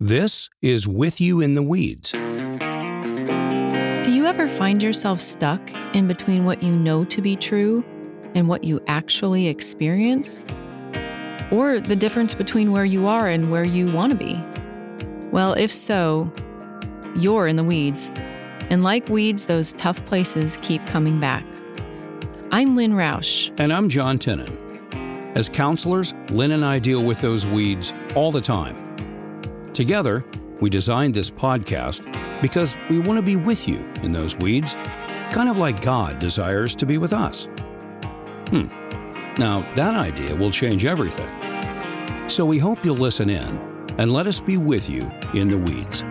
This is With You in the Weeds. Do you ever find yourself stuck in between what you know to be true and what you actually experience? Or the difference between where you are and where you want to be? Well, if so, you're in the weeds. And like weeds, those tough places keep coming back. I'm Lynn Roush. And I'm John Tennant. As counselors, Lynn and I deal with those weeds all the time. Together, we designed this podcast because we want to be with you in those weeds, kind of like God desires to be with us. Hmm. Now, that idea will change everything. So we hope you'll listen in and let us be with you in the weeds.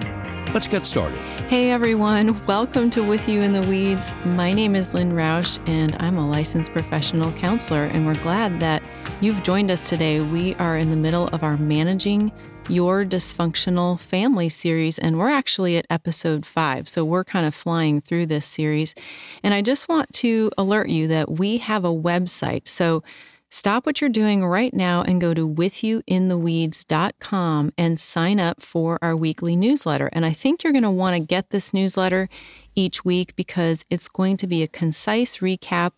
Let's get started. Hey everyone, welcome to With You in the Weeds. My name is Lynn Roush, and I'm a licensed professional counselor, and we're glad that you've joined us today. We are in the middle of our Managing Your Dysfunctional Family series, and we're actually at episode five. So we're kind of flying through this series. And I just want to alert you that we have a website. So Stop what you're doing right now and go to withyouintheweeds.com and sign up for our weekly newsletter. And I think you're going to want to get this newsletter each week because it's going to be a concise recap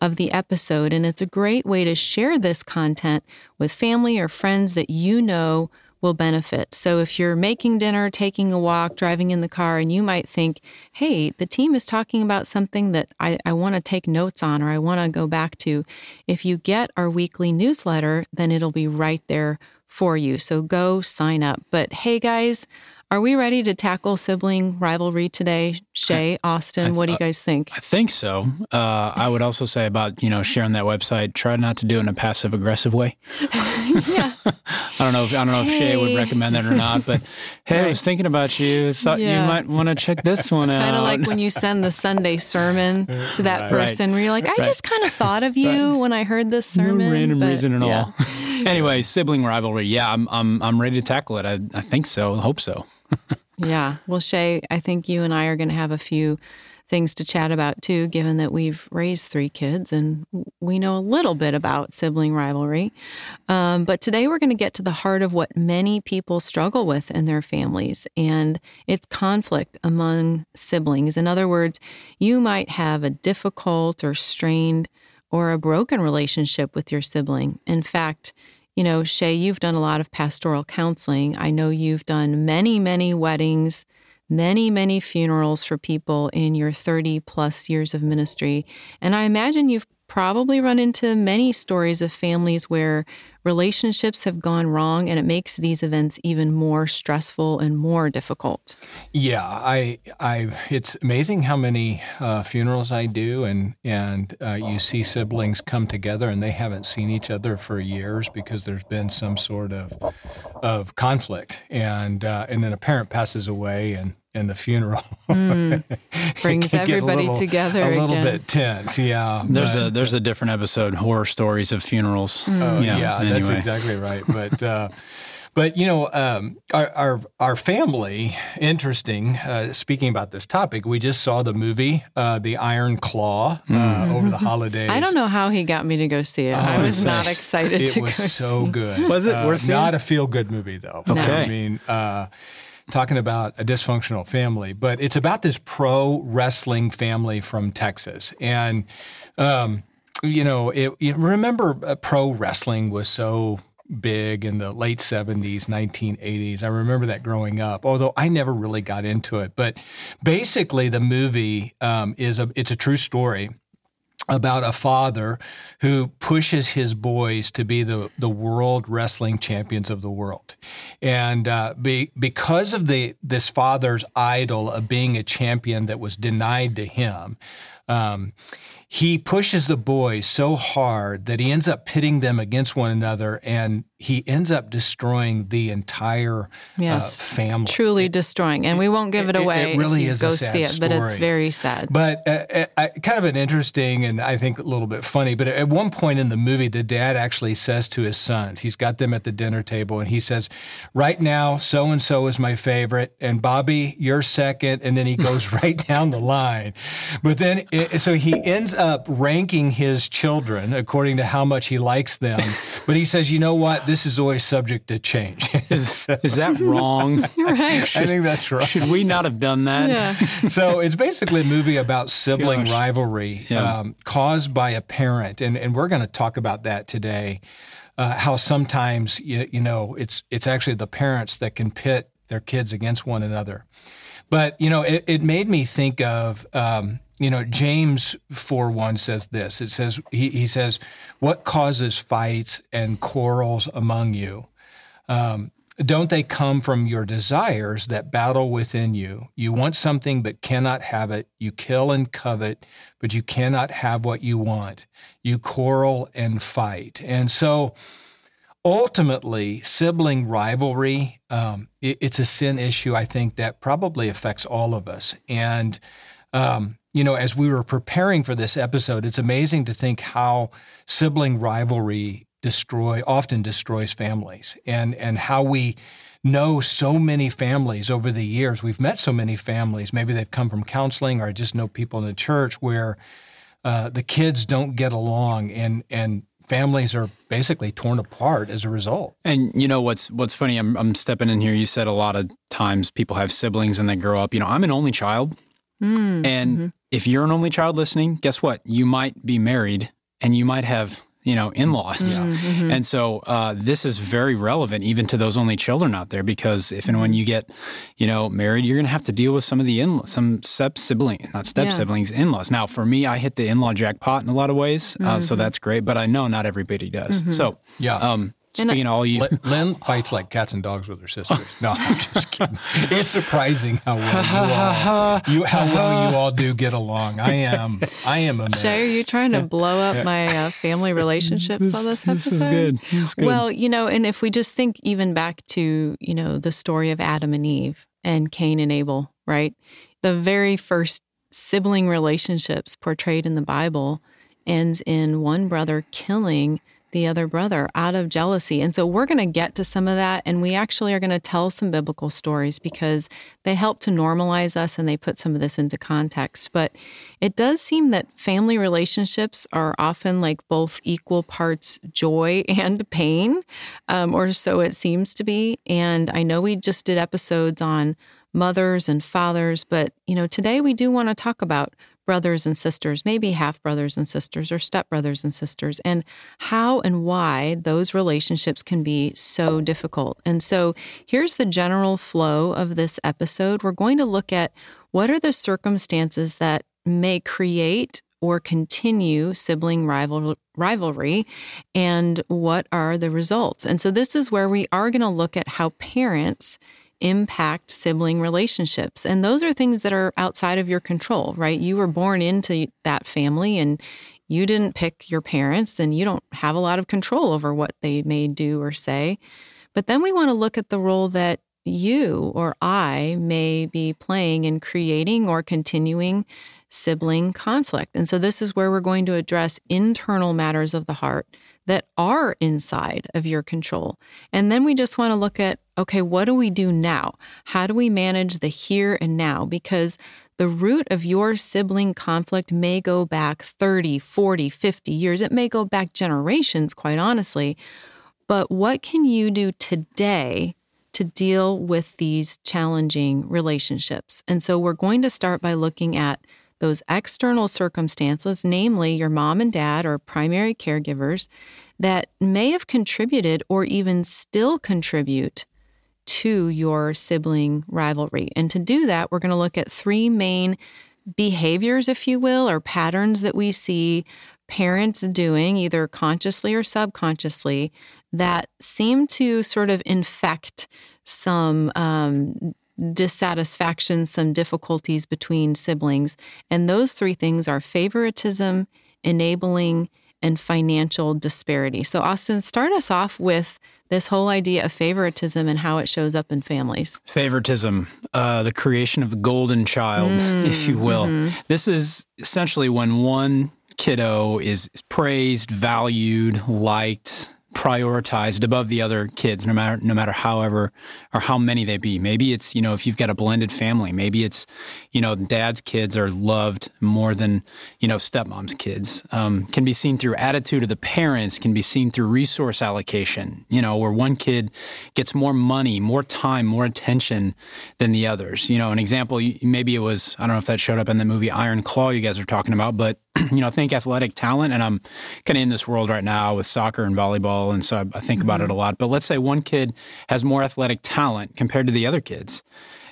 of the episode. And it's a great way to share this content with family or friends that you know will benefit. So if you're making dinner, taking a walk, driving in the car, and you might think, hey, the team is talking about something that I, I want to take notes on or I want to go back to, if you get our weekly newsletter, then it'll be right there for you. So go sign up. But hey, guys, are we ready to tackle sibling rivalry today? Shay, Austin, th- what do you guys think? I think so. Uh, I would also say about, you know, sharing that website, try not to do it in a passive aggressive way. yeah. I don't know if I don't know if hey. Shay would recommend that or not, but hey, right. I was thinking about you. Thought yeah. you might want to check this one out. kind of like when you send the Sunday sermon to that right. person where you're like, I right. just kind of thought of you when I heard this sermon. No random but, reason at yeah. all. anyway, sibling rivalry. Yeah, I'm I'm I'm ready to tackle it. I, I think so. Hope so yeah. Well, Shay, I think you and I are going to have a few things to chat about too, given that we've raised three kids and we know a little bit about sibling rivalry. Um, but today we're going to get to the heart of what many people struggle with in their families, and it's conflict among siblings. In other words, you might have a difficult or strained or a broken relationship with your sibling. In fact, you know, Shay, you've done a lot of pastoral counseling. I know you've done many, many weddings, many, many funerals for people in your 30 plus years of ministry. And I imagine you've probably run into many stories of families where relationships have gone wrong and it makes these events even more stressful and more difficult. Yeah, I, I, it's amazing how many uh, funerals I do, and and uh, you see siblings come together and they haven't seen each other for years because there's been some sort of of conflict, and uh, and then a parent passes away and in the funeral. Mm, brings everybody a little, together. A little again. bit tense, yeah. There's but, a there's a different episode, horror stories of funerals. Mm. yeah, yeah anyway. that's exactly right. But uh, but you know, um, our, our, our family. Interesting. Uh, speaking about this topic, we just saw the movie, uh, The Iron Claw, mm. over the holidays. I don't know how he got me to go see it. I was, I was say, not excited. It was so see. good. Was it? Uh, not a feel good movie though. Okay. I mean uh, talking about a dysfunctional family, but it's about this pro wrestling family from Texas. And, um, you know, it, you remember uh, pro wrestling was so big in the late 70s, 1980s. I remember that growing up, although I never really got into it. But basically, the movie um, is a it's a true story about a father who pushes his boys to be the, the world wrestling champions of the world. And uh, be, because of the this father's idol of being a champion that was denied to him, um, he pushes the boys so hard that he ends up pitting them against one another and he ends up destroying the entire uh, yes, uh, family. Truly destroying. And we won't give it, it away. It, really is go a sad see it, story. but it's very sad. But uh, uh, kind of an interesting and I think a little bit funny. But at one point in the movie, the dad actually says to his sons, he's got them at the dinner table, and he says, Right now, so and so is my favorite, and Bobby, you're second. And then he goes right down the line. But then, it, so he ends up up ranking his children according to how much he likes them. but he says, you know what? This is always subject to change. is, is that wrong? right. Should, I think that's right. Should we not have done that? Yeah. so it's basically a movie about sibling Gosh. rivalry yeah. um, caused by a parent. And, and we're going to talk about that today. Uh, how sometimes you, you know it's it's actually the parents that can pit their kids against one another. But you know, it, it made me think of um, you know James four one says this. It says he, he says, "What causes fights and quarrels among you? Um, don't they come from your desires that battle within you? You want something but cannot have it. You kill and covet, but you cannot have what you want. You quarrel and fight." And so ultimately, sibling rivalry, um, it, it's a sin issue, I think, that probably affects all of us. And, um, you know, as we were preparing for this episode, it's amazing to think how sibling rivalry destroy often destroys families and and how we know so many families over the years. We've met so many families. Maybe they've come from counseling, or I just know people in the church where uh, the kids don't get along, and and families are basically torn apart as a result. And you know what's what's funny? I'm I'm stepping in here. You said a lot of times people have siblings and they grow up. You know, I'm an only child, mm, and mm-hmm. If you're an only child listening, guess what? You might be married and you might have you know, in laws. Mm-hmm, mm-hmm. And so uh, this is very relevant even to those only children out there because if and when mm-hmm. you get, you know, married, you're going to have to deal with some of the in some step sibling, not step yeah. siblings, in laws. Now, for me, I hit the in law jackpot in a lot of ways. Uh, so mm-hmm. that's great. But I know not everybody does. Mm-hmm. So, yeah. Um, Speaking all you, Lynn fights like cats and dogs with her sisters. No, I'm just kidding. It's surprising how well you all, you, how well you all do get along. I am, I am amazed. Shay, are you trying to blow up my uh, family relationships this, on this episode? This is good. This is good. Well, you know, and if we just think even back to you know the story of Adam and Eve and Cain and Abel, right? The very first sibling relationships portrayed in the Bible ends in one brother killing the other brother out of jealousy. And so we're going to get to some of that. And we actually are going to tell some biblical stories because they help to normalize us and they put some of this into context. But it does seem that family relationships are often like both equal parts joy and pain, um, or so it seems to be. And I know we just did episodes on mothers and fathers, but you know, today we do want to talk about brothers and sisters, maybe half brothers and sisters or step brothers and sisters, and how and why those relationships can be so difficult. And so here's the general flow of this episode. We're going to look at what are the circumstances that may create or continue sibling rival, rivalry and what are the results. And so this is where we are going to look at how parents impact sibling relationships. And those are things that are outside of your control, right? You were born into that family and you didn't pick your parents and you don't have a lot of control over what they may do or say. But then we want to look at the role that you or I may be playing in creating or continuing sibling conflict. And so this is where we're going to address internal matters of the heart that are inside of your control. And then we just want to look at okay, what do we do now? How do we manage the here and now? Because the root of your sibling conflict may go back 30, 40, 50 years. It may go back generations, quite honestly. But what can you do today to deal with these challenging relationships? And so we're going to start by looking at those external circumstances, namely your mom and dad or primary caregivers, that may have contributed or even still contribute to your sibling rivalry. And to do that, we're going to look at three main behaviors, if you will, or patterns that we see parents doing, either consciously or subconsciously, that seem to sort of infect some um, dissatisfaction, some difficulties between siblings. And those three things are favoritism, enabling, and financial disparity. So, Austin, start us off with this whole idea of favoritism and how it shows up in families. Favoritism, uh, the creation of the golden child, mm, if you will. Mm-hmm. This is essentially when one kiddo is praised, valued, liked, prioritized above the other kids, no matter no matter however or how many they be. Maybe it's you know if you've got a blended family, maybe it's you know dad's kids are loved more than you know stepmom's kids. Um, can be seen through attitude of the parents, can be seen through resource allocation. You know where one kid gets more money, more time, more attention than the others. You know an example maybe it was I don't know if that showed up in the movie Iron Claw you guys are talking about, but you know, think athletic talent, and I'm kind of in this world right now with soccer and volleyball, and so I, I think mm-hmm. about it a lot. But let's say one kid has more athletic talent compared to the other kids,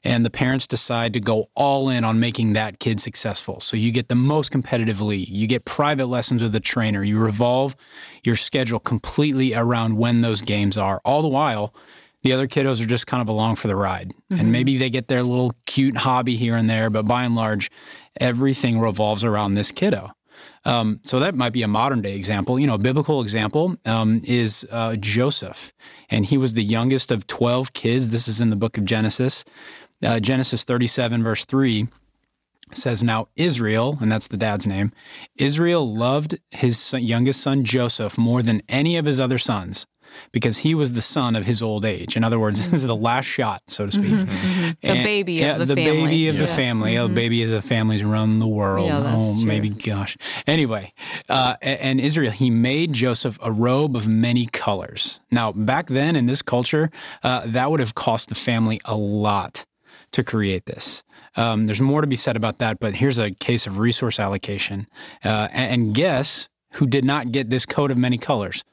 and the parents decide to go all in on making that kid successful. So you get the most competitive league, you get private lessons with the trainer, you revolve your schedule completely around when those games are, all the while the other kiddos are just kind of along for the ride. Mm-hmm. And maybe they get their little cute hobby here and there, but by and large, everything revolves around this kiddo. Um, so that might be a modern day example. You know, a biblical example um, is uh, Joseph, and he was the youngest of 12 kids. This is in the book of Genesis. Uh, Genesis 37, verse 3 says, Now Israel, and that's the dad's name, Israel loved his youngest son Joseph more than any of his other sons because he was the son of his old age. In other words, this is the last shot, so to speak. Mm-hmm, mm-hmm. The and, baby of yeah, the, the family. baby of yeah. the family. Mm-hmm. Oh, baby of the families run the world. Yeah, oh, true. maybe, gosh. Anyway, uh, and Israel, he made Joseph a robe of many colors. Now, back then in this culture, uh, that would have cost the family a lot to create this. Um, there's more to be said about that, but here's a case of resource allocation. Uh, and guess who did not get this coat of many colors?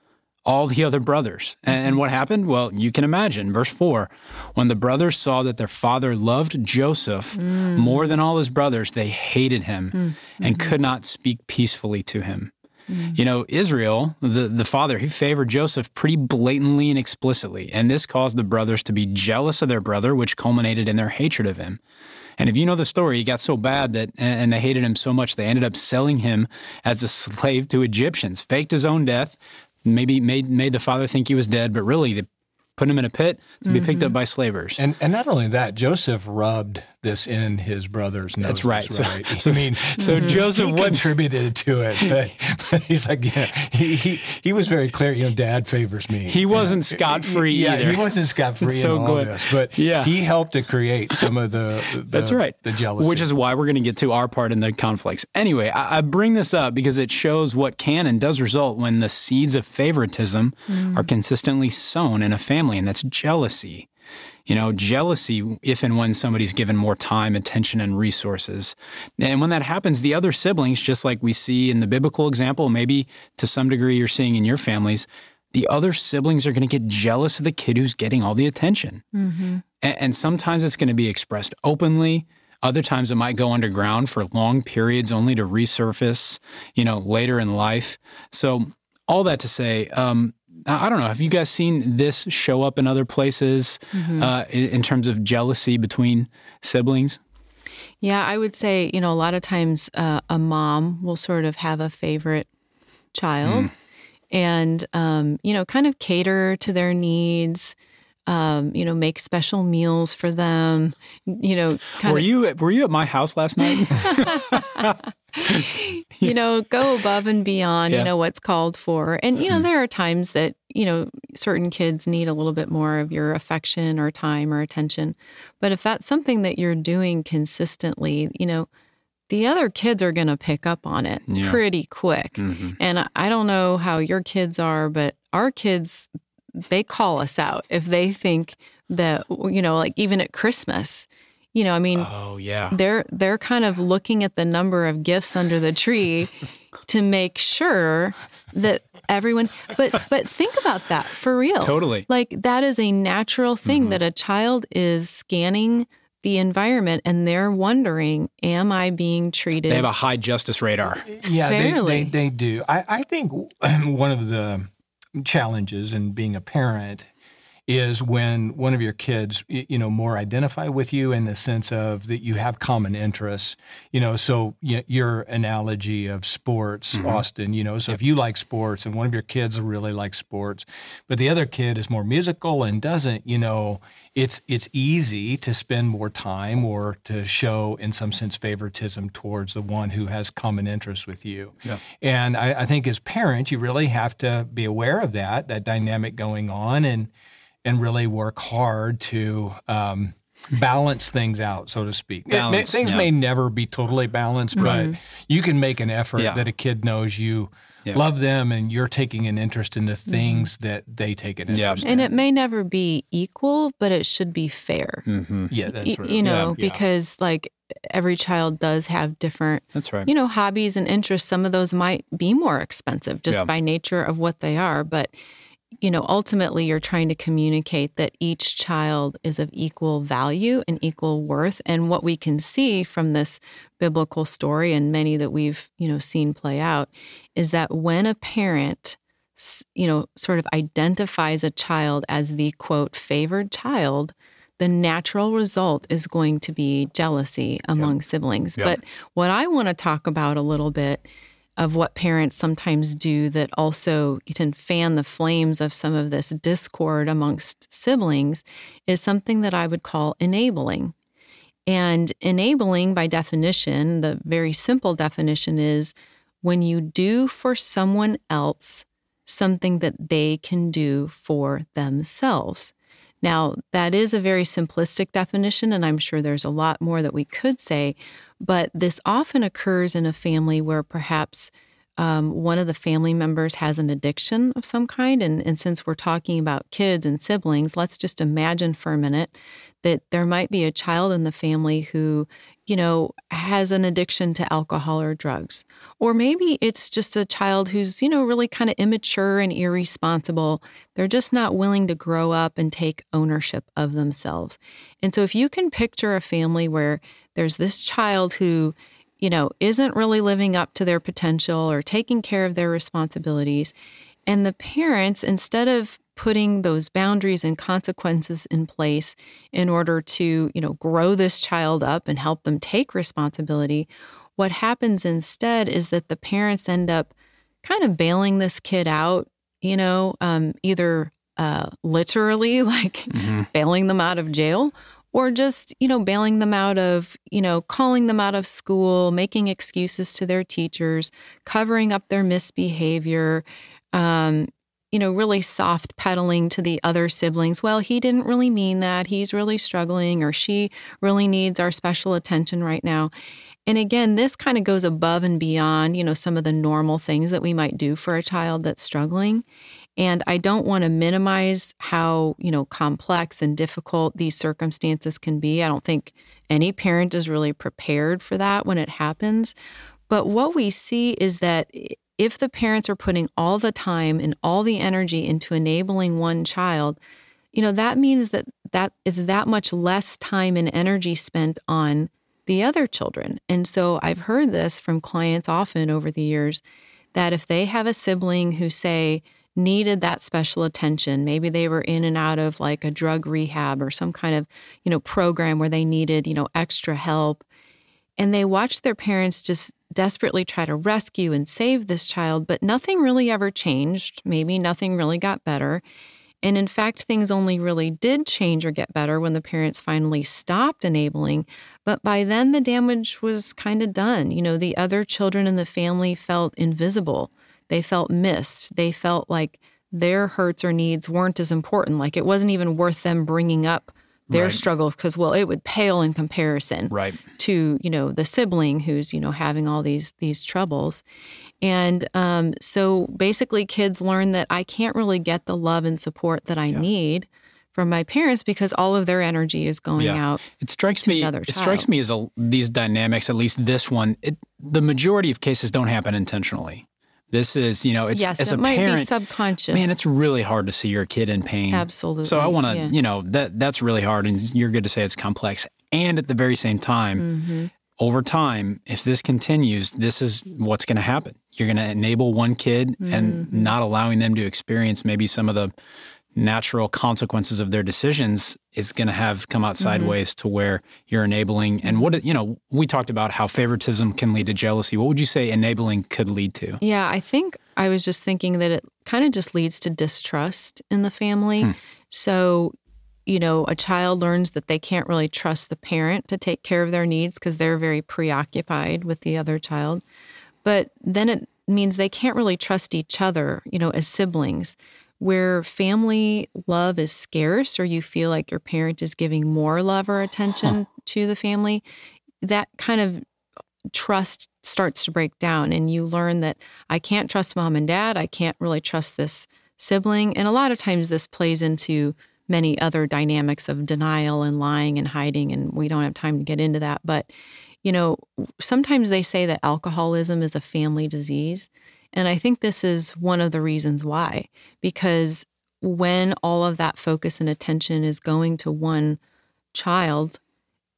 All the other brothers. And what happened? Well, you can imagine. Verse 4 When the brothers saw that their father loved Joseph mm. more than all his brothers, they hated him mm. and mm-hmm. could not speak peacefully to him. Mm. You know, Israel, the, the father, he favored Joseph pretty blatantly and explicitly. And this caused the brothers to be jealous of their brother, which culminated in their hatred of him. And if you know the story, he got so bad that, and they hated him so much, they ended up selling him as a slave to Egyptians, faked his own death, maybe made made the father think he was dead, but really they put him in a pit to be mm-hmm. picked up mm-hmm. by slavers. And and not only that, Joseph rubbed this in his brother's nose. That's right. right? So, so, I mean, so mm-hmm. Joseph he contributed to it, but, but, he's like, yeah, he, he he was very clear. You know, Dad favors me. He wasn't scot free. Yeah, either. he wasn't scot free in so all good. this, but yeah. he helped to create some of the, the that's right the jealousy, which is why we're going to get to our part in the conflicts. Anyway, I, I, bring this up because it shows what can and does result when the seeds of favoritism mm. are consistently sown in a family, and that's jealousy. You know, jealousy if and when somebody's given more time, attention, and resources. And when that happens, the other siblings, just like we see in the biblical example, maybe to some degree you're seeing in your families, the other siblings are going to get jealous of the kid who's getting all the attention. Mm-hmm. And, and sometimes it's going to be expressed openly. Other times it might go underground for long periods only to resurface, you know, later in life. So all that to say, um, I don't know. Have you guys seen this show up in other places mm-hmm. uh, in, terms of jealousy between siblings? Yeah, I would say, you know, a lot of times uh, a mom will sort of have a favorite child mm. and, um, you know, kind of cater to their needs. Um, you know, make special meals for them. You know, were of, you were you at my house last night? you know, go above and beyond, yeah. you know, what's called for. And, you know, mm-hmm. there are times that, you know, certain kids need a little bit more of your affection or time or attention. But if that's something that you're doing consistently, you know, the other kids are going to pick up on it yeah. pretty quick. Mm-hmm. And I don't know how your kids are, but our kids, they call us out if they think that, you know, like even at Christmas, you know, I mean, oh yeah, they're they're kind of looking at the number of gifts under the tree to make sure that everyone. But but think about that for real. Totally, like that is a natural thing mm-hmm. that a child is scanning the environment and they're wondering, am I being treated? They have a high justice radar. Yeah, they, they, they do. I, I think one of the challenges in being a parent is when one of your kids, you know, more identify with you in the sense of that you have common interests. You know, so your analogy of sports, mm-hmm. Austin. You know, so yep. if you like sports and one of your kids really likes sports, but the other kid is more musical and doesn't, you know, it's it's easy to spend more time or to show, in some sense, favoritism towards the one who has common interests with you. Yeah. And I, I think as parents, you really have to be aware of that, that dynamic going on, and and really work hard to um, balance things out, so to speak. Balance, things yeah. may never be totally balanced, mm-hmm. but you can make an effort yeah. that a kid knows you yeah. love them and you're taking an interest in the mm-hmm. things mm-hmm. that they take an interest yeah. in. And it may never be equal, but it should be fair. Mm-hmm. Yeah, that's right. You know, because like every child does have different that's right you know hobbies and interests some of those might be more expensive just yeah. by nature of what they are but you know, ultimately you're trying to communicate that each child is of equal value and equal worth. And what we can see from this biblical story and many that we've, you know, seen play out is that when a parent, you know, sort of identifies a child as the quote favored child, the natural result is going to be jealousy among yep. siblings. Yep. But what I want to talk about a little bit of what parents sometimes do that also can fan the flames of some of this discord amongst siblings is something that I would call enabling. And enabling, by definition, the very simple definition is when you do for someone else something that they can do for themselves. Now, that is a very simplistic definition, and I'm sure there's a lot more that we could say, but this often occurs in a family where perhaps um, one of the family members has an addiction of some kind. And, and since we're talking about kids and siblings, let's just imagine for a minute that there might be a child in the family who, you know, has an addiction to alcohol or drugs. Or maybe it's just a child who's, you know, really kind of immature and irresponsible. They're just not willing to grow up and take ownership of themselves. And so if you can picture a family where there's this child who, you know, isn't really living up to their potential or taking care of their responsibilities. And the parents, instead of putting those boundaries and consequences in place in order to, you know, grow this child up and help them take responsibility, what happens instead is that the parents end up kind of bailing this kid out, you know, um, either uh, literally, like mm-hmm. bailing them out of jail, or just, you know, bailing them out of, you know, calling them out of school, making excuses to their teachers, covering up their misbehavior, um, you know, really soft pedaling to the other siblings. Well, he didn't really mean that. He's really struggling, or she really needs our special attention right now. And again, this kind of goes above and beyond, you know, some of the normal things that we might do for a child that's struggling. And I don't want to minimize how, you know, complex and difficult these circumstances can be. I don't think any parent is really prepared for that when it happens. But what we see is that if the parents are putting all the time and all the energy into enabling one child, you know, that means that that is that much less time and energy spent on the other children. And so I've heard this from clients often over the years that if they have a sibling who say, needed that special attention. Maybe they were in and out of like a drug rehab or some kind of, you know, program where they needed, you know, extra help. And they watched their parents just desperately try to rescue and save this child, but nothing really ever changed. Maybe nothing really got better. And in fact, things only really did change or get better when the parents finally stopped enabling. But by then, the damage was kind of done. You know, the other children in the family felt invisible. They felt missed. They felt like their hurts or needs weren't as important. Like it wasn't even worth them bringing up their right. struggles because well it would pale in comparison right. to you know the sibling who's you know having all these these troubles and um, so basically kids learn that i can't really get the love and support that i yeah. need from my parents because all of their energy is going yeah. out it strikes me it strikes me as a, these dynamics at least this one it, the majority of cases don't happen intentionally this is, you know, it's yes, as it a might parent, be subconscious. Man, it's really hard to see your kid in pain. Absolutely. So I want to, yeah. you know, that that's really hard, and you're good to say it's complex. And at the very same time, mm-hmm. over time, if this continues, this is what's going to happen. You're going to enable one kid mm-hmm. and not allowing them to experience maybe some of the natural consequences of their decisions is going to have come out sideways mm-hmm. to where you're enabling and what you know we talked about how favoritism can lead to jealousy. What would you say enabling could lead to? Yeah i think i was just thinking that it kind of just leads to distrust in the family. Hmm. so you know a child learns that they can't really trust the parent to take care of their needs because they're very preoccupied with the other child. But then it means they can't really trust each other you know as siblings where family love is scarce or you feel like your parent is giving more love or attention huh. to the family, that kind of trust starts to break down and you learn that I can't trust mom and dad, I can't really trust this sibling. And a lot of times this plays into many other dynamics of denial and lying and hiding and we don't have time to get into that, but you know, sometimes they say that alcoholism is a family disease. And I think this is one of the reasons why, because when all of that focus and attention is going to one child,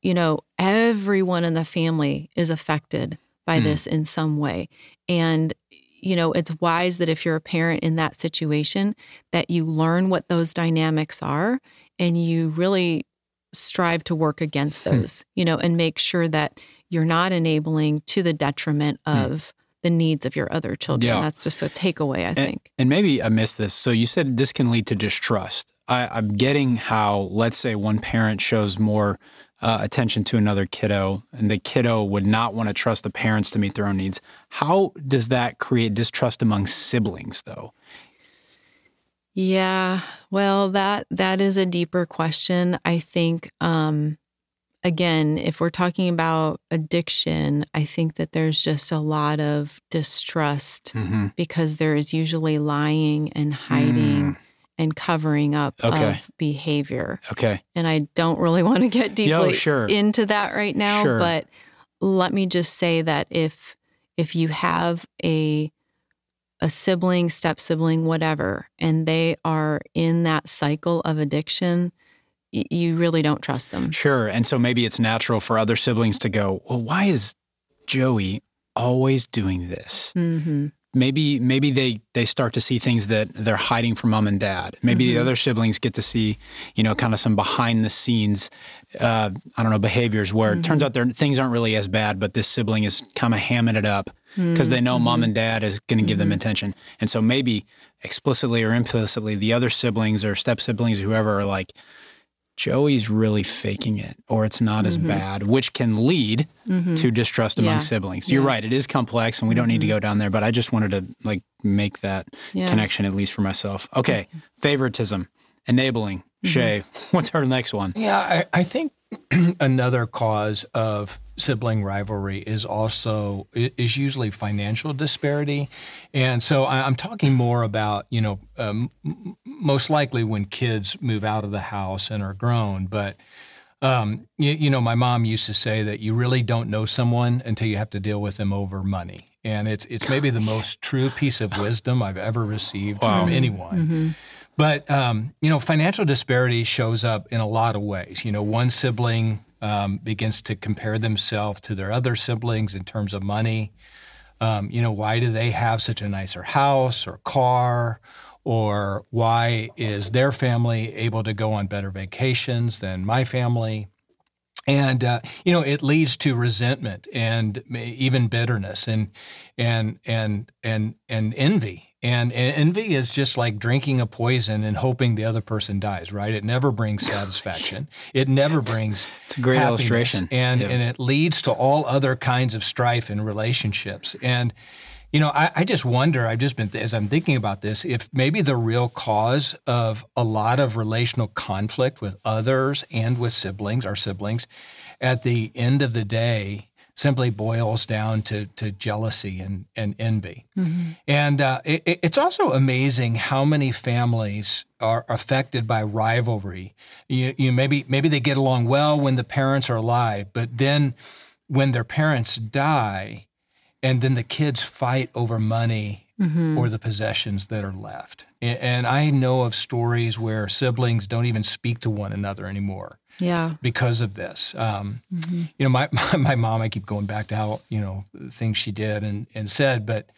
you know, everyone in the family is affected by mm. this in some way. And, you know, it's wise that if you're a parent in that situation, that you learn what those dynamics are and you really strive to work against hmm. those, you know, and make sure that you're not enabling to the detriment hmm. of the needs of your other children. Yeah. That's just a takeaway, I and, think. And maybe I missed this. So you said this can lead to distrust. I, I'm getting how, let's say, one parent shows more uh, attention to another kiddo, and the kiddo would not want to trust the parents to meet their own needs. How does that create distrust among siblings, though? Yeah, well, that that is a deeper question. I think um, again, if we're talking about addiction, I think that there's just a lot of distrust mm-hmm. because there is usually lying and hiding. Mm. And covering up okay. of behavior. Okay. And I don't really want to get deeply Yo, sure. into that right now, sure. but let me just say that if if you have a a sibling, step sibling, whatever, and they are in that cycle of addiction, you really don't trust them. Sure. And so maybe it's natural for other siblings to go, well, why is Joey always doing this? Mm-hmm. Maybe maybe they they start to see things that they're hiding from mom and dad. Maybe mm-hmm. the other siblings get to see, you know, kind of some behind the scenes, uh, I don't know, behaviors where mm-hmm. it turns out their things aren't really as bad, but this sibling is kind of hamming it up because they know mom mm-hmm. and dad is going to give them mm-hmm. attention, and so maybe explicitly or implicitly, the other siblings or step siblings, whoever, are like Joey's really faking it or it's not mm-hmm. as bad, which can lead mm-hmm. to distrust among yeah. siblings. You're right, it is complex and we don't mm-hmm. need to mm-hmm. go down there, but I just wanted to like make that yeah. connection at least for myself. Okay, favoritism, enabling. Mm-hmm. Shay, what's our next one? Yeah, I, I think another cause of sibling rivalry is also is usually financial disparity, and so I'm talking more about you know um, most likely when kids move out of the house and are grown, but. Um, you, you, know, my mom used to say that you really don't know someone until you have to deal with them over money, and it's it's maybe the most true piece of wisdom I've ever received wow. from anyone. Mm-hmm. But um, you know, financial disparity shows up in a lot of ways. You know, one sibling um, begins to compare themselves to their other siblings in terms of money. Um, you know, why do they have such a nicer house or car? Or why is their family able to go on better vacations than my family? And uh, you know, it leads to resentment and even bitterness and and and and and envy and, envy is just like drinking a poison and hoping the other person dies, right? It never brings satisfaction. it never brings It's a great happiness. illustration. And yeah. and it leads to all other kinds of strife in relationships. And you know, I, I just wonder, I've just been, as I'm thinking about this, if maybe the real cause of a lot of relational conflict with others and with siblings, our siblings, at the end of the day simply boils down to, to jealousy and, and envy. Mm-hmm. And uh, it, it's also amazing how many families are affected by rivalry. You, you maybe maybe they get along well when the parents are alive, but then when their parents die, and then the kids fight over money mm-hmm. or the possessions that are left. And, and I know of stories where siblings don't even speak to one another anymore yeah because of this um, mm-hmm. you know my, my, my mom i keep going back to how you know things she did and and said but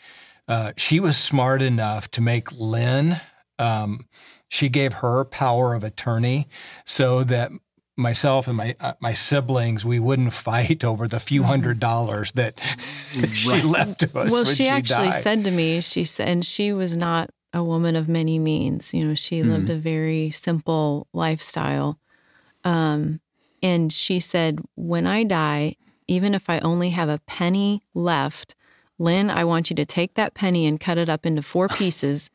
uh, she was smart enough to make lynn um, she gave her power of attorney so that myself and my uh, my siblings we wouldn't fight over the few hundred dollars that she left to us. Well, she, she actually died. said to me, she said, and she was not a woman of many means. You know, she Mm-hmm. lived a very simple lifestyle. Um, and she said, when I die, even if I only have a penny left, Lynn, I want you to take that penny and cut it up into four pieces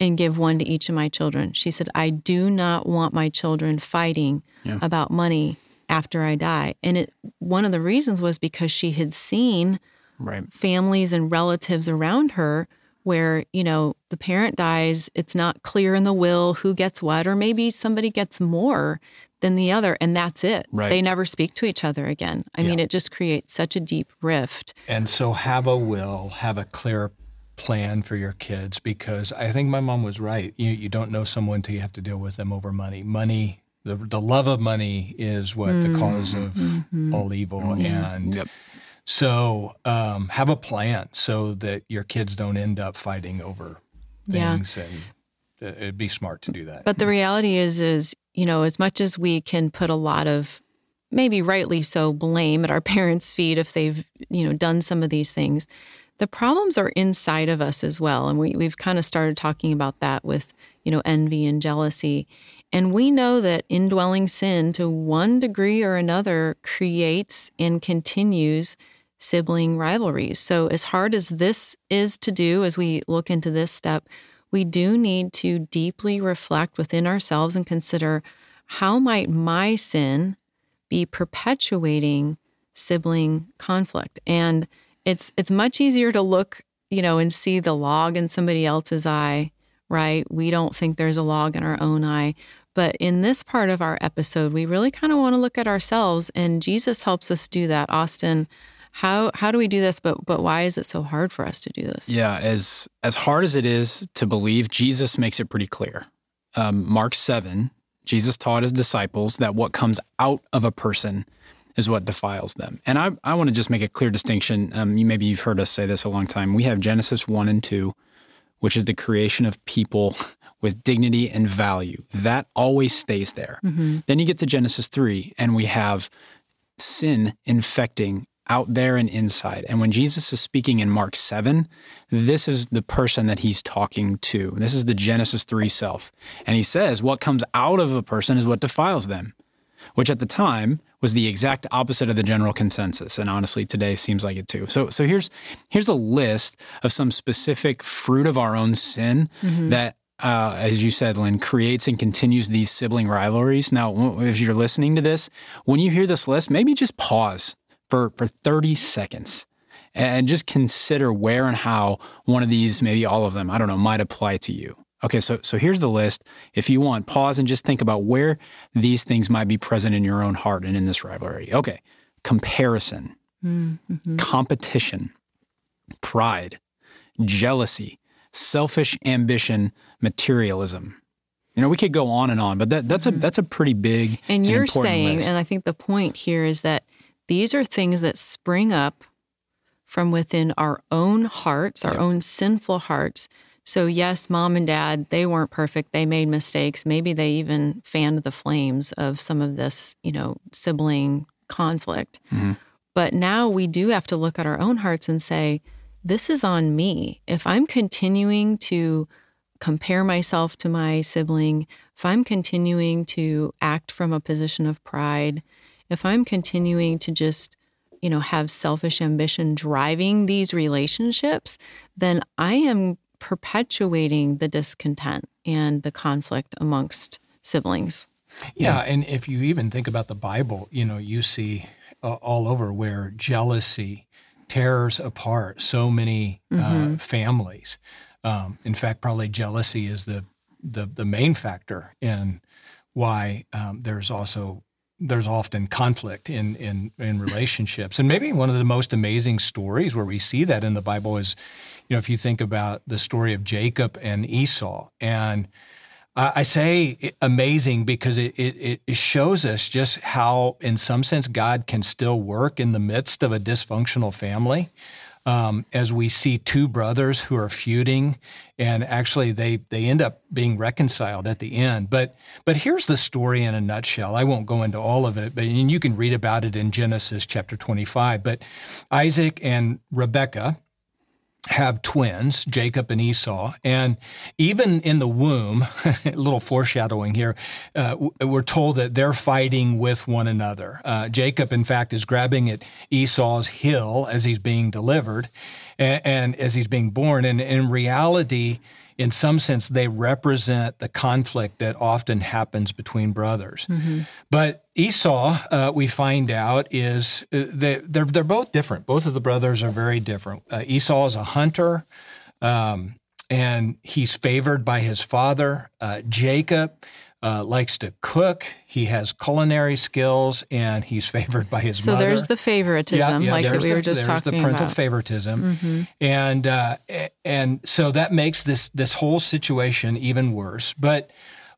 and give one to each of my children. She said, I do not want my children fighting Yeah. about money after I die. And it one of the reasons was because she had seen Right. families and relatives around her where, you know, the parent dies, it's not clear in the will who gets what, or maybe somebody gets more than the other, and that's it. Right. They never speak to each other again. I mean, it just creates such a deep rift. And so have a will, have a clear plan for your kids because I think my mom was right. You, you don't know someone till you have to deal with them over money. Money, the, the love of money is what the cause of all evil. And Yep. so um, have a plan so that your kids don't end up fighting over Yeah. things. And uh, it'd be smart to do that. But the reality is, is you know, as much as we can put a lot of, maybe rightly so, blame at our parents' feet if they've you know done some of these things, the problems are inside of us as well, and we we've kind of started talking about that with you know envy and jealousy, and we know that indwelling sin to one degree or another creates and continues sibling rivalries. So, as hard as this is to do as we look into this step, we do need to deeply reflect within ourselves and consider how might my sin be perpetuating sibling conflict. And it's it's much easier to look, you know, and see the log in somebody else's eye, right? We don't think there's a log in our own eye. But in this part of our episode, we really kind of want to look at ourselves and Jesus helps us do that. Austin, how how do we do this but but why is it so hard for us to do this? Yeah, as as hard as it is to believe, Jesus makes it pretty clear. Um, Mark seven, Jesus taught his disciples that what comes out of a person is what defiles them. And I I want to just make a clear distinction. Um, you maybe you've heard us say this a long time. We have Genesis one and two, which is the creation of people with dignity and value. That always stays there. Then you get to Genesis three, and we have sin infecting out there and inside. And when Jesus is speaking in Mark 7, this is the person that he's talking to. This is the Genesis 3 self. And he says, what comes out of a person is what defiles them, which at the time was the exact opposite of the general consensus. And honestly, today seems like it too. So, so here's, here's a list of some specific fruit of our own sin that uh, as you said, Lynn, creates and continues these sibling rivalries. Now, if you're listening to this, when you hear this list, maybe just pause for, for 30 seconds and just consider where and how one of these, maybe all of them, I don't know, might apply to you. Okay, so so here's the list. If you want, pause and just think about where these things might be present in your own heart and in this rivalry. Okay, comparison, mm-hmm. competition, pride, jealousy, selfish ambition, materialism. You know, we could go on and on, but that, that's a mm-hmm. that's a pretty big And you're important saying, list. and I think the point here is that these are things that spring up from within our own hearts, our Yep. own sinful hearts. So, yes, mom and dad, they weren't perfect. They made mistakes. Maybe they even fanned the flames of some of this, you know, sibling conflict. Mhm. But now we do have to look at our own hearts and say, this is on me. If I'm continuing to compare myself to my sibling, if I'm continuing to act from a position of pride, if I'm continuing to just, you know, have selfish ambition driving these relationships, then I am perpetuating the discontent and the conflict amongst siblings. Yeah, and if you even think about the Bible, you know, you see uh, all over where jealousy tears apart so many uh, families. Um, in fact, probably jealousy is the the, the main factor in why um, there's also there's often conflict in, in in relationships. And maybe one of the most amazing stories where we see that in the Bible is, you know, if you think about the story of Jacob and Esau and I I say amazing because it, it, it shows us just how, in some sense, God can still work in the midst of a dysfunctional family. Um, as we see two brothers who are feuding, and actually they they end up being reconciled at the end. But but here's the story in a nutshell. I won't go into all of it, but and you can read about it in Genesis chapter 25. But Isaac and Rebekah have twins, Jacob and Esau. And even in the womb, a little foreshadowing here, uh, we're told that they're fighting with one another. Uh, Jacob, in fact, is grabbing at Esau's heel as he's being delivered and, and as he's being born. And in reality, in some sense, they represent the conflict that often happens between brothers. Mm-hmm. But Esau, uh, we find out, is uh, they, they're, they're both different. Both of the brothers are very different. Uh, Esau is a hunter, um, and he's favored by his father. Uh, Jacob uh, likes to cook. He has culinary skills, and he's favored by his so mother. So there's the favoritism, yeah, yeah, like that we the, were just talking about. There's the parental about. favoritism, mm-hmm. and uh, and so that makes this this whole situation even worse. But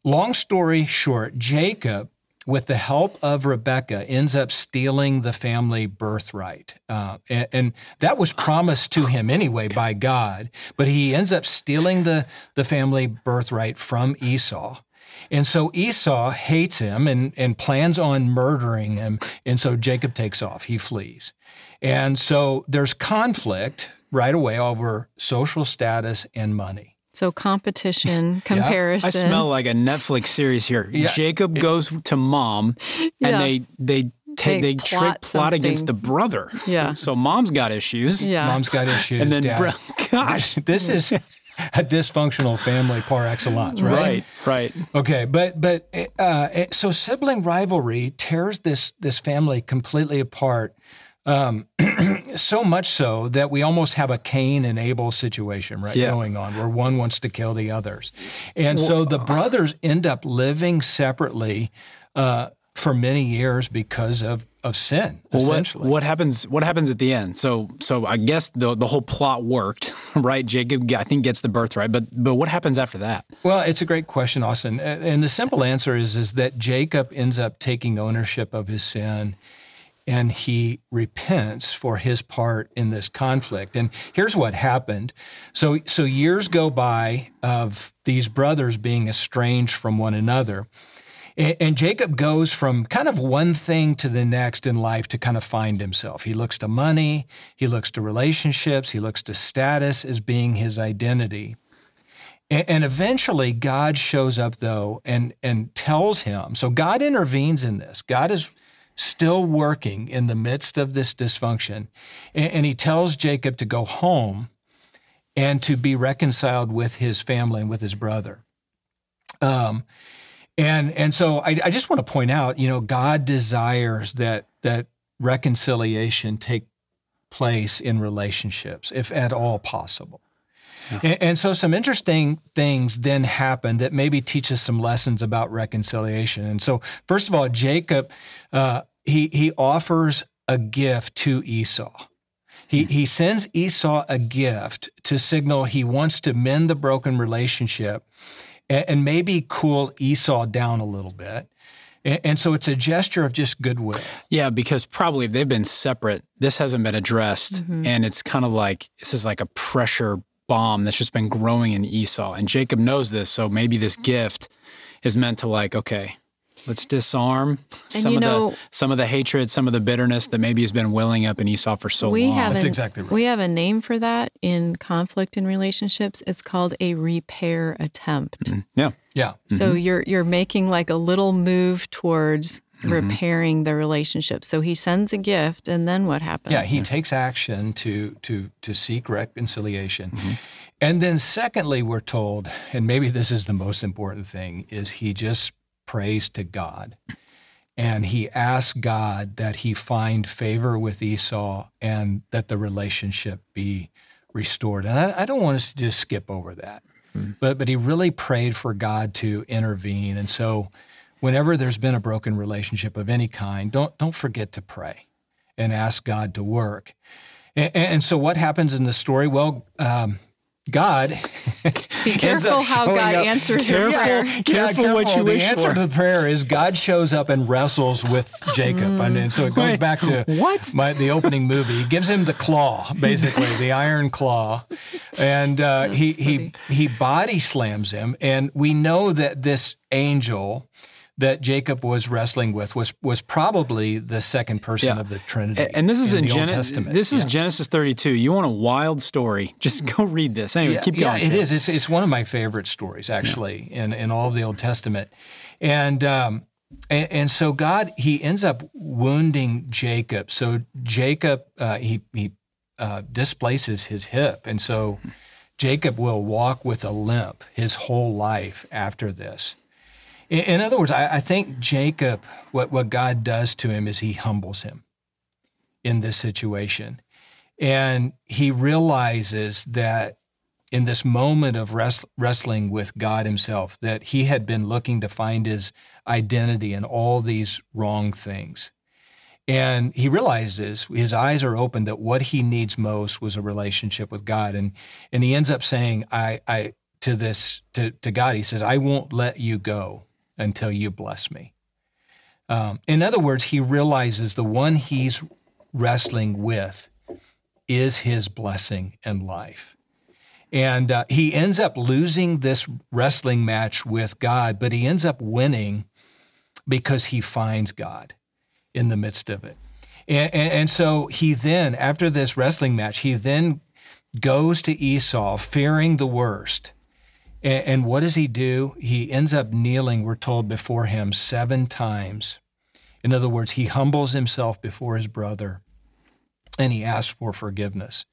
long story short, Jacob. With the help of Rebecca, ends up stealing the family birthright, uh, and, and that was promised to him anyway by God. But he ends up stealing the the family birthright from Esau, and so Esau hates him and, and plans on murdering him. And so Jacob takes off, he flees. And so there's conflict right away over social status and money. So competition, comparison. I smell like a Netflix series here. Yeah. Jacob goes to mom and yeah. they they they, they plot, plot against the brother. Yeah. So mom's got issues. Yeah. Mom's got issues. And then, bro, gosh, this is a dysfunctional family par excellence, right? Right, right. Okay, but but uh, so sibling rivalry tears this this family completely apart. Um, so much so that we almost have a Cain and Abel situation right yeah. going on, where one wants to kill the others, and well, so the brothers end up living separately. Uh, for many years because of, of sin. Well, what, what, happens? What happens at the end? So, so I guess the the whole plot worked, right? Jacob, I think, gets the birthright, but but what happens after that? Well, it's a great question, Austin, and the simple answer is is that Jacob ends up taking ownership of his sin. And he repents for his part in this conflict. And here's what happened. So, so years go by of these brothers being estranged from one another. And Jacob goes from kind of one thing to the next in life to kind of find himself. He looks to money, he looks to relationships, he looks to status as being his identity. And eventually, God shows up, though, and, and tells him. So, God intervenes in this. God is still working in the midst of this dysfunction. And, he tells Jacob to go home and to be reconciled with his family and with his brother. Um, and and so I, I just want to point out, you know, God desires that that reconciliation take place in relationships, if at all possible. Yeah. And, and, so some interesting things then happen that maybe teach us some lessons about reconciliation. And so, first of all, Jacob, uh, he he offers a gift to Esau. He, he sends Esau a gift to signal he wants to mend the broken relationship and, maybe cool Esau down a little bit. And so it's a gesture of just goodwill. Yeah, because probably they've been separate, this hasn't been addressed. Mm-hmm. And it's kind of like this is like a pressure bomb that's just been growing in Esau. And Jacob knows this. So maybe this gift is meant to, like, okay, Let's disarm some of know, the some of the hatred, some of the bitterness that maybe has been welling up in Esau for so we long. Have That's an, exactly right. We have a name for that in conflict in relationships. It's called a repair attempt. Mm-hmm. Yeah. Yeah. So mm-hmm. you're you're making like a little move towards mm-hmm. repairing the relationship. So he sends a gift and then what happens? Yeah, he takes action to to to seek reconciliation. Mm-hmm. And then secondly, we're told, and maybe this is the most important thing, is he just prays to God. And he asks God that he find favor with Esau and that the relationship be restored. And I, I don't want us to just skip over that. Mm-hmm. But, but he really prayed for God to intervene. And so whenever there's been a broken relationship of any kind, don't, don't forget to pray and ask God to work. And, and so what happens in the story? Well, um, God. Be careful how God up. answers your Careful. prayer. Yeah, Careful what you the wish answer for. to the prayer is God shows up and wrestles with Jacob, and, and so it goes Wait, back to what? my, the opening movie. He gives him the claw, basically the iron claw, and uh, he he he body slams him, and we know that this angel that Jacob was wrestling with was was probably the second person Yeah. of the Trinity. A- And this is in, the Old Gen- Testament. This is Yeah. Genesis 32. You want a wild story? Just go read this. Anyway, yeah, keep going. it Shane. is. It's it's one of my favorite stories actually in in all of the Old Testament, and um, and, and so God he ends up wounding Jacob. So Jacob uh, he he uh, displaces his hip, and so Jacob will walk with a limp his whole life after this. In, in other words, I, I think Jacob what what God does to him is he humbles him in this situation. And he realizes that in this moment of wrest- wrestling with God himself, that he had been looking to find his identity in all these wrong things. And he realizes his eyes are open that what he needs most was a relationship with God. And and he ends up saying, I I to this to, to God, he says, I won't let you go until you bless me. Um, in other words, he realizes the one he's wrestling with is his blessing in life. And uh, he ends up losing this wrestling match with God, but he ends up winning because he finds God in the midst of it. And, and, and so he then, after this wrestling match, he then goes to Esau fearing the worst. And, and what does he do? He ends up kneeling, we're told, before him seven times. In other words, he humbles himself before his brother and he asks for forgiveness.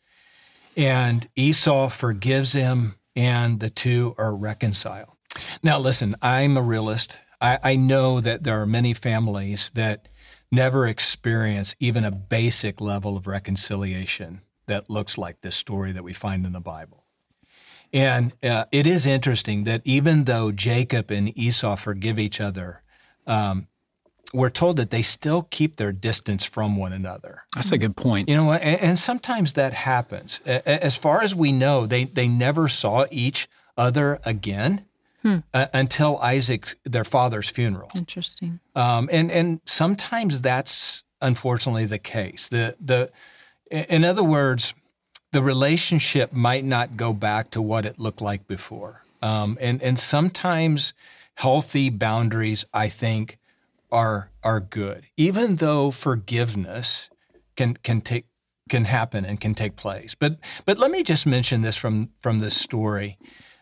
And Esau forgives him, and the two are reconciled. Now, listen, I'm a realist. I, I know that there are many families that never experience even a basic level of reconciliation that looks like this story that we find in the Bible. And uh, it is interesting that even though Jacob and Esau forgive each other, um, we're told that they still keep their distance from one another. That's a good point. You know, and, and sometimes that happens. A- a- As far as we know, they, they never saw each other again uh, until Isaac's, their father's funeral. Interesting. Um, and, and sometimes that's unfortunately the case. The, the, in other words, the relationship might not go back to what it looked like before. Um, and, and sometimes healthy boundaries, I think, are are good, even though forgiveness can can take can happen and can take place. But but let me just mention this from from this story.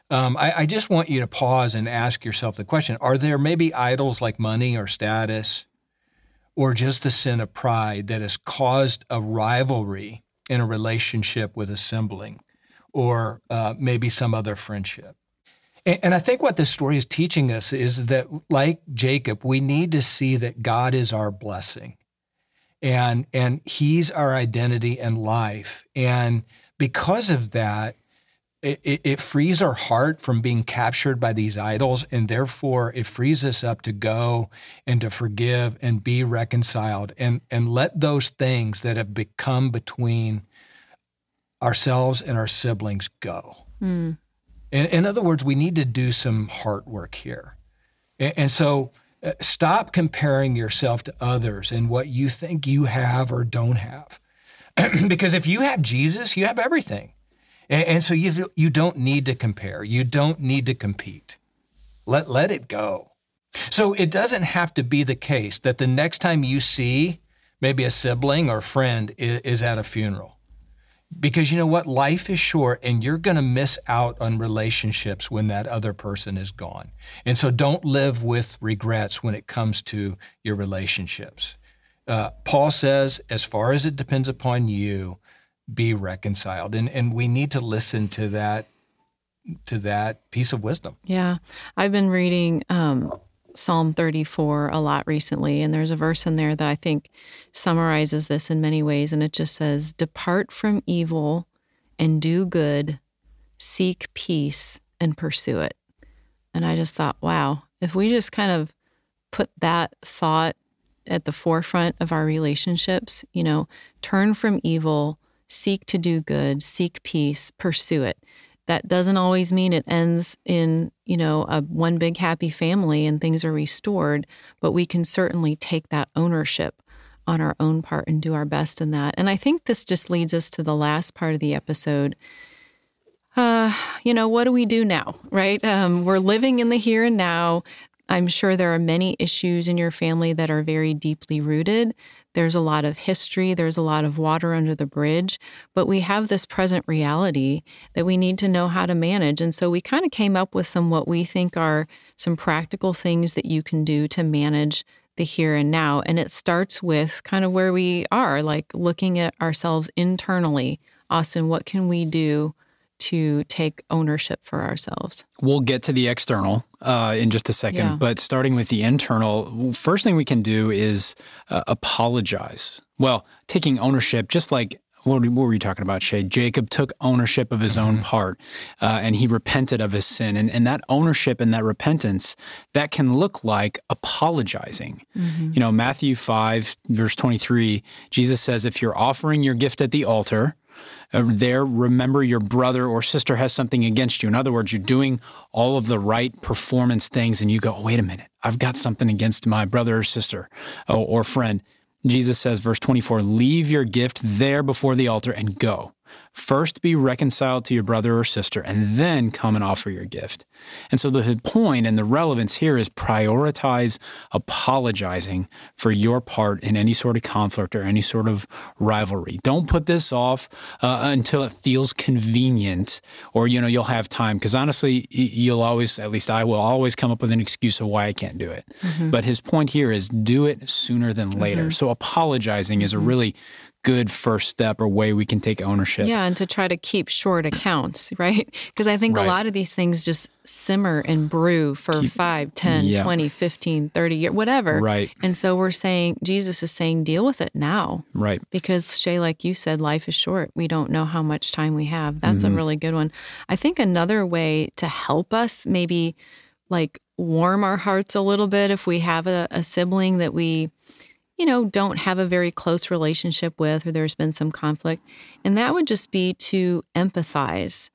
Um, I, I just want you to pause and ask yourself the question: Are there maybe idols like money or status, or just the sin of pride that has caused a rivalry in a relationship with a sibling, or uh, maybe some other friendship? And, and I think what this story is teaching us is that, like Jacob, we need to see that God is our blessing, and and He's our identity and life, and because of that, it, it, it frees our heart from being captured by these idols, and therefore it frees us up to go and to forgive and be reconciled, and and let those things that have become between ourselves and our siblings go. Mm. In, in other words, we need to do some heart work here. And, and so uh, stop comparing yourself to others and what you think you have or don't have. because if you have Jesus, you have everything. And, and so you, you don't need to compare, you don't need to compete. Let, let it go. So it doesn't have to be the case that the next time you see maybe a sibling or friend is, is at a funeral because you know what? Life is short and you're going to miss out on relationships when that other person is gone. And so don't live with regrets when it comes to your relationships. Uh, Paul says, as far as it depends upon you, be reconciled. And, and we need to listen to that to that piece of wisdom. Yeah. I've been reading um, Psalm 34 a lot recently, and there's a verse in there that I think summarizes this in many ways. And it just says, Depart from evil and do good, seek peace and pursue it. And I just thought, wow, if we just kind of put that thought at the forefront of our relationships, you know, turn from evil, seek to do good, seek peace, pursue it That doesn't always mean it ends in, you know, a one big happy family and things are restored, but we can certainly take that ownership on our own part and do our best in that. And I think this just leads us to the last part of the episode. Uh, you know, what do we do now, right? Um, we're living in the here and now. I'm sure there are many issues in your family that are very deeply rooted. There's a lot of history, there's a lot of water under the bridge, but we have this present reality that we need to know how to manage. And so we kind of came up with some what we think are some practical things that you can do to manage the here and now. And it starts with kind of where we are, like looking at ourselves internally. Austin, what can we do to take ownership for ourselves. We'll get to the external uh, in just a second, yeah. but starting with the internal, first thing we can do is uh, apologize. Well, taking ownership, just like what, what were you talking about, Shay? Jacob took ownership of his own mm-hmm. part uh, and he repented of his sin. And, and that ownership and that repentance, that can look like apologizing. Mm-hmm. You know, Matthew 5, verse 23, Jesus says, If you're offering your gift at the altar, Uh, there, remember your brother or sister has something against you. In other words, you're doing all of the right performance things, and you go, oh, wait a minute, I've got something against my brother or sister or, or friend. Jesus says, verse 24, leave your gift there before the altar and go. First be reconciled to your brother or sister, and then come and offer your gift. And so the point and the relevance here is prioritize apologizing for your part in any sort of conflict or any sort of rivalry. Don't put this off uh, until it feels convenient or, you know, you'll have time. Because honestly, you'll always, at least I will always come up with an excuse of why I can't do it. Mm-hmm. But his point here is do it sooner than later. Mm-hmm. So apologizing is a mm-hmm. really good first step or way we can take ownership. Yeah, and to try to keep short accounts, right? Because I think right. a lot of these things just simmer and brew for keep, 5, 10, yeah. 20, 15, 30 years, whatever. Right. And so we're saying, Jesus is saying, deal with it now. Right. Because, Shay, like you said, life is short. We don't know how much time we have. That's mm-hmm. a really good one. I think another way to help us maybe like warm our hearts a little bit if we have a, a sibling that we you know, don't have a very close relationship with or there's been some conflict. And that would just be to empathize.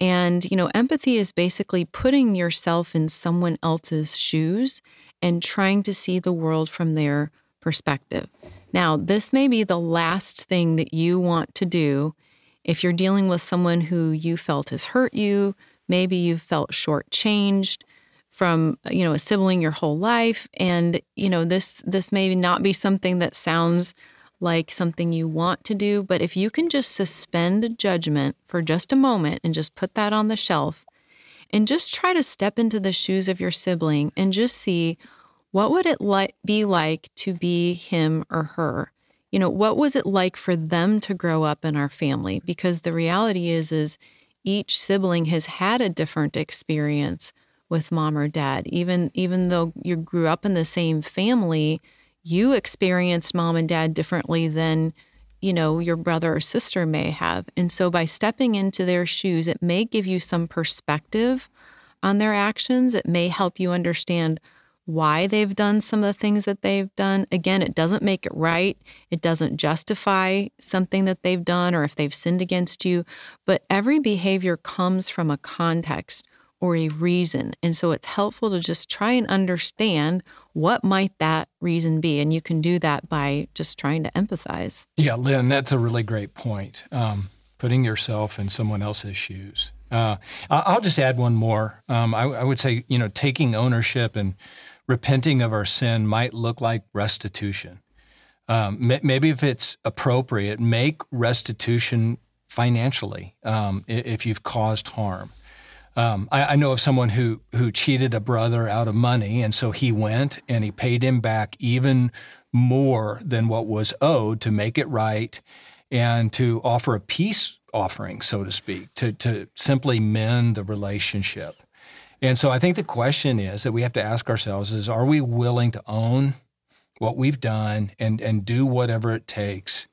And, you know, empathy is basically putting yourself in someone else's shoes and trying to see the world from their perspective. Now, this may be the last thing that you want to do if you're dealing with someone who you felt has hurt you, maybe you've felt shortchanged, from you know a sibling your whole life. And you know this this may not be something that sounds like something you want to do but if you can just suspend judgment for just a moment and just put that on the shelf and just try to step into the shoes of your sibling and just see what would it be like to be him or her? You know what was it like for them to grow up in our family? Because the reality is is each sibling has had a different experience with mom or dad. Even even though you grew up in the same family, you experienced mom and dad differently than you know your brother or sister may have. And so by stepping into their shoes, it may give you some perspective on their actions. It may help you understand why they've done some of the things that they've done. Again, it doesn't make it right. It doesn't justify something that they've done or if they've sinned against you. But every behavior comes from a context or a reason. And so it's helpful to just try and understand what might that reason be. And you can do that by just trying to empathize. Yeah, Lynn, that's a really great point. Um, putting yourself in someone else's shoes. Uh, I'll just add one more. Um, I, I would say, you know, taking ownership and repenting of our sin might look like restitution. Um, maybe if it's appropriate, make restitution financially um, if you've caused harm. Um, I, I, know of someone who who cheated a brother out of money, and so he went and he paid him back even more than what was owed to make it right, and to offer a peace offering, so to speak, to to simply mend the relationship. And so I think the question is that we have to ask ourselves is are we willing to own what we've done and and do whatever it takes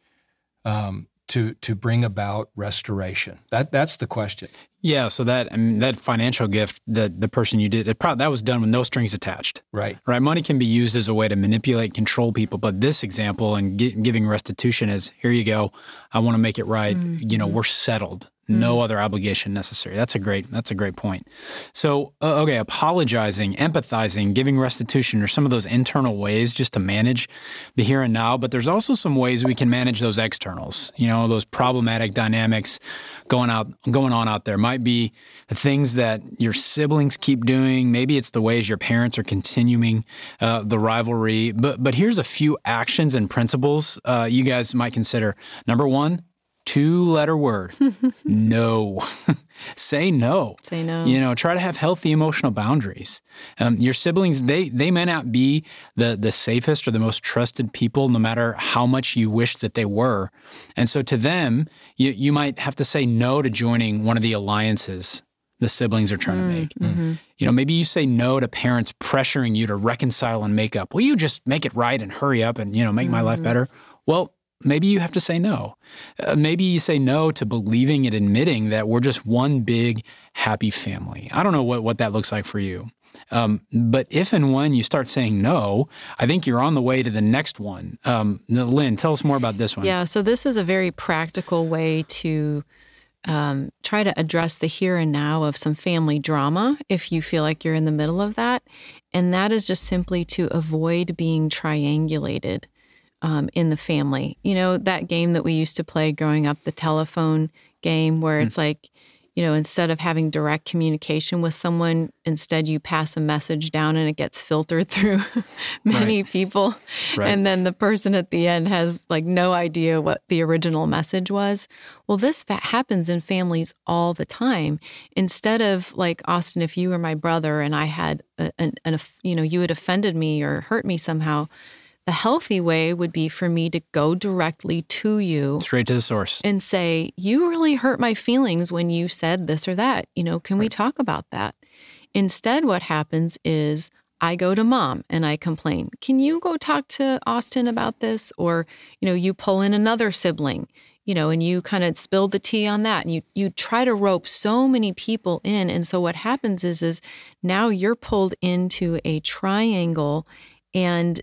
um, to to bring about restoration? That that's the question. Yeah, so that I mean, that financial gift that the person you did it probably, that was done with no strings attached. Right. Right. Money can be used as a way to manipulate, control people, but this example and giving restitution is here you go. I want to make it right. Mm-hmm. You know, we're settled no mm. other obligation necessary. That's a great that's a great point. So, uh, okay, apologizing, empathizing, giving restitution are some of those internal ways just to manage the here and now, but there's also some ways we can manage those externals. You know, those problematic dynamics going out going on out there might be the things that your siblings keep doing, maybe it's the ways your parents are continuing uh, the rivalry. But but here's a few actions and principles uh, you guys might consider. Number 1, two letter word. No. Say no. Say no. You know try to have healthy emotional boundaries. Um, your siblings they they may not be the the safest or the most trusted people no matter how much you wish that they were. And so to them you, you might have to say no to joining one of the alliances the siblings are trying mm, to make mm-hmm. you know maybe you say no to parents pressuring you to reconcile and make up. Will you just make it right and hurry up and you know make mm-hmm. my life mm-hmm. better. Well maybe you have to say no. Uh, maybe you say no to believing and admitting that we're just one big happy family. I don't know what, what that looks like for you. Um, but if and when you start saying no, I think you're on the way to the next one. Um, Lynn, tell us more about this one. Yeah, so this is a very practical way to um, try to address the here and now of some family drama if you feel like you're in the middle of that. And that is just simply to avoid being triangulated um, in the family. You know, that game that we used to play growing up, the telephone game, where mm. it's like, you know, instead of having direct communication with someone, instead you pass a message down and it gets filtered through many right. people. Right. And then the person at the end has like no idea what the original message was. Well, this happens in families all the time. Instead of like, Austin, if you were my brother and I had, a, an, an, you know, you had offended me or hurt me somehow, the healthy way would be for me to go directly to you, straight to the source, and say, You really hurt my feelings when you said this or that. You know, can right. we talk about that? Instead, what happens is I go to mom and I complain. Can you go talk to Austin about this? Or, you know, you pull in another sibling, you know, and you kind of spill the tea on that. And you you try to rope so many people in. And so what happens is is now you're pulled into a triangle and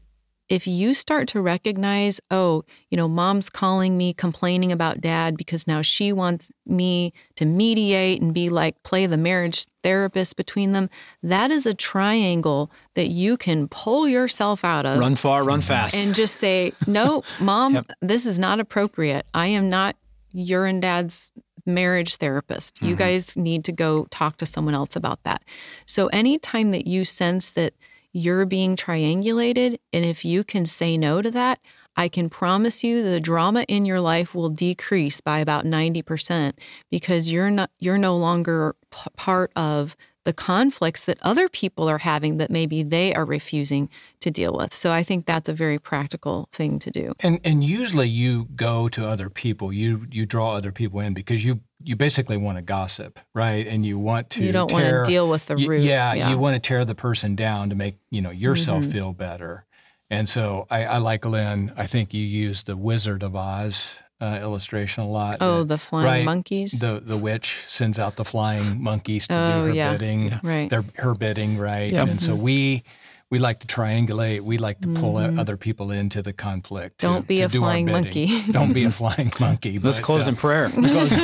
if you start to recognize, oh, you know, mom's calling me complaining about dad because now she wants me to mediate and be like, play the marriage therapist between them, that is a triangle that you can pull yourself out of. Run far, run fast. And just say, no, mom, yep. this is not appropriate. I am not your and dad's marriage therapist. Mm-hmm. You guys need to go talk to someone else about that. So anytime that you sense that, you're being triangulated. And if you can say no to that, I can promise you the drama in your life will decrease by about 90% because you're not you're no longer p- part of the conflicts that other people are having that maybe they are refusing to deal with. So I think that's a very practical thing to do. And and usually you go to other people, you you draw other people in because you you basically want to gossip, right? And you want to You don't tear, want to deal with the root. yeah, yeah, you want to tear the person down to make, you know, yourself mm-hmm. feel better. And so I, I like Lynn. I think you use the Wizard of Oz uh, illustration a lot. Oh, the flying right, monkeys. The the witch sends out the flying monkeys to oh, do her yeah. bidding. Yeah. Right. They're her bidding, right? Yep. And so we we like to triangulate. We like to pull mm-hmm. other people into the conflict. Don't to, be to a do flying monkey. Don't be a flying monkey. Let's close uh, in prayer. we'll, I think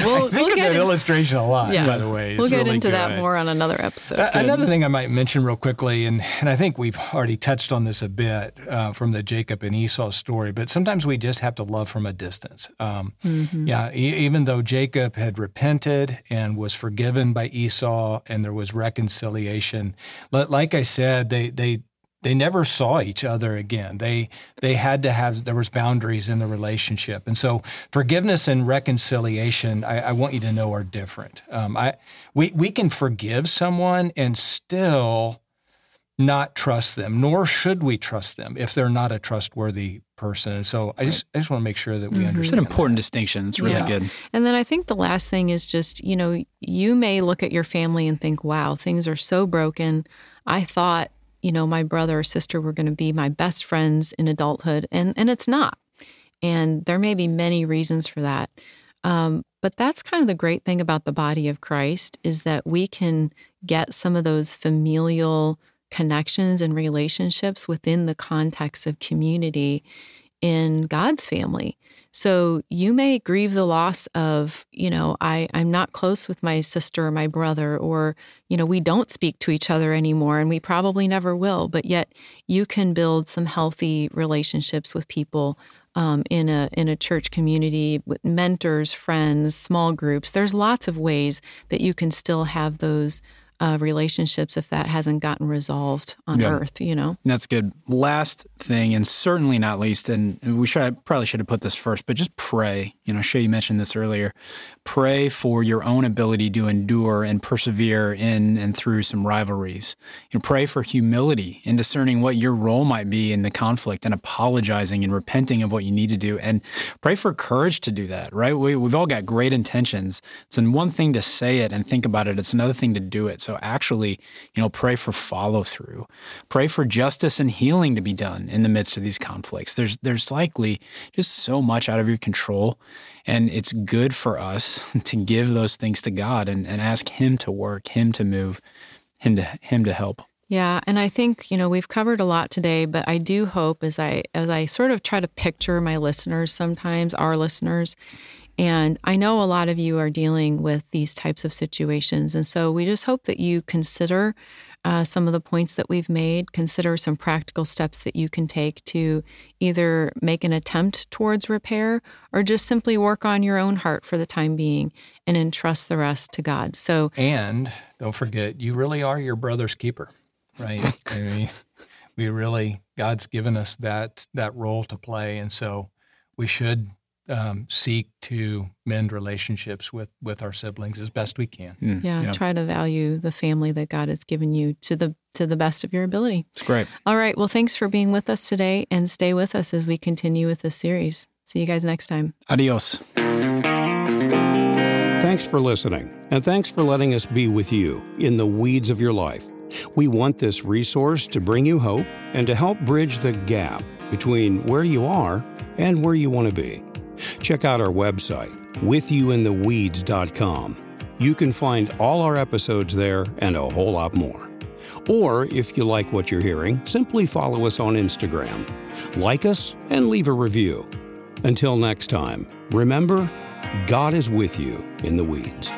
we'll of that in, illustration a lot, yeah. by the way. It's we'll get really into good. that more on another episode. Uh, another thing I might mention real quickly, and, and I think we've already touched on this a bit uh, from the Jacob and Esau story, but sometimes we just have to love from a distance. Um, mm-hmm. Yeah, e- even though Jacob had repented and was forgiven by Esau and there was reconciliation, like I said, they they they never saw each other again. They they had to have there was boundaries in the relationship, and so forgiveness and reconciliation. I, I want you to know are different. Um, I we we can forgive someone and still not trust them, nor should we trust them if they're not a trustworthy person. And so I just I just want to make sure that we mm-hmm. understand. It's an important that. distinction. It's really yeah. good. And then I think the last thing is just you know you may look at your family and think, wow, things are so broken. I thought you know, my brother or sister were going to be my best friends in adulthood, and and it's not. And there may be many reasons for that. Um, but that's kind of the great thing about the body of Christ is that we can get some of those familial connections and relationships within the context of community in God's family. So you may grieve the loss of, you know, I, I'm not close with my sister or my brother, or, you know, we don't speak to each other anymore and we probably never will. But yet you can build some healthy relationships with people um, in a in a church community with mentors, friends, small groups. There's lots of ways that you can still have those uh, relationships if that hasn't gotten resolved on yeah. earth, you know? That's good. Last thing, and certainly not least, and we should probably should have put this first, but just pray. You know, Shay, you mentioned this earlier. Pray for your own ability to endure and persevere in and through some rivalries. You know, pray for humility in discerning what your role might be in the conflict and apologizing and repenting of what you need to do. And pray for courage to do that, right? We, we've all got great intentions. It's one thing to say it and think about it, it's another thing to do it. So actually, you know, pray for follow through. Pray for justice and healing to be done in the midst of these conflicts. There's there's likely just so much out of your control. And it's good for us to give those things to God and, and ask Him to work, Him to move, Him to Him to help. Yeah, and I think, you know, we've covered a lot today, but I do hope as I as I sort of try to picture my listeners sometimes, our listeners, and I know a lot of you are dealing with these types of situations. And so we just hope that you consider uh, some of the points that we've made, consider some practical steps that you can take to either make an attempt towards repair or just simply work on your own heart for the time being and entrust the rest to God. So, and don't forget, you really are your brother's keeper, right? I mean, we really, God's given us that, that role to play. And so we should um, seek to mend relationships with with our siblings as best we can. Mm, yeah, yeah, try to value the family that God has given you to the to the best of your ability. It's great. All right. Well, thanks for being with us today, and stay with us as we continue with this series. See you guys next time. Adios. Thanks for listening, and thanks for letting us be with you in the weeds of your life. We want this resource to bring you hope and to help bridge the gap between where you are and where you want to be. Check out our website, withyouintheweeds.com. You can find all our episodes there and a whole lot more. Or if you like what you're hearing, simply follow us on Instagram. Like us and leave a review. Until next time, remember, God is with you in the weeds.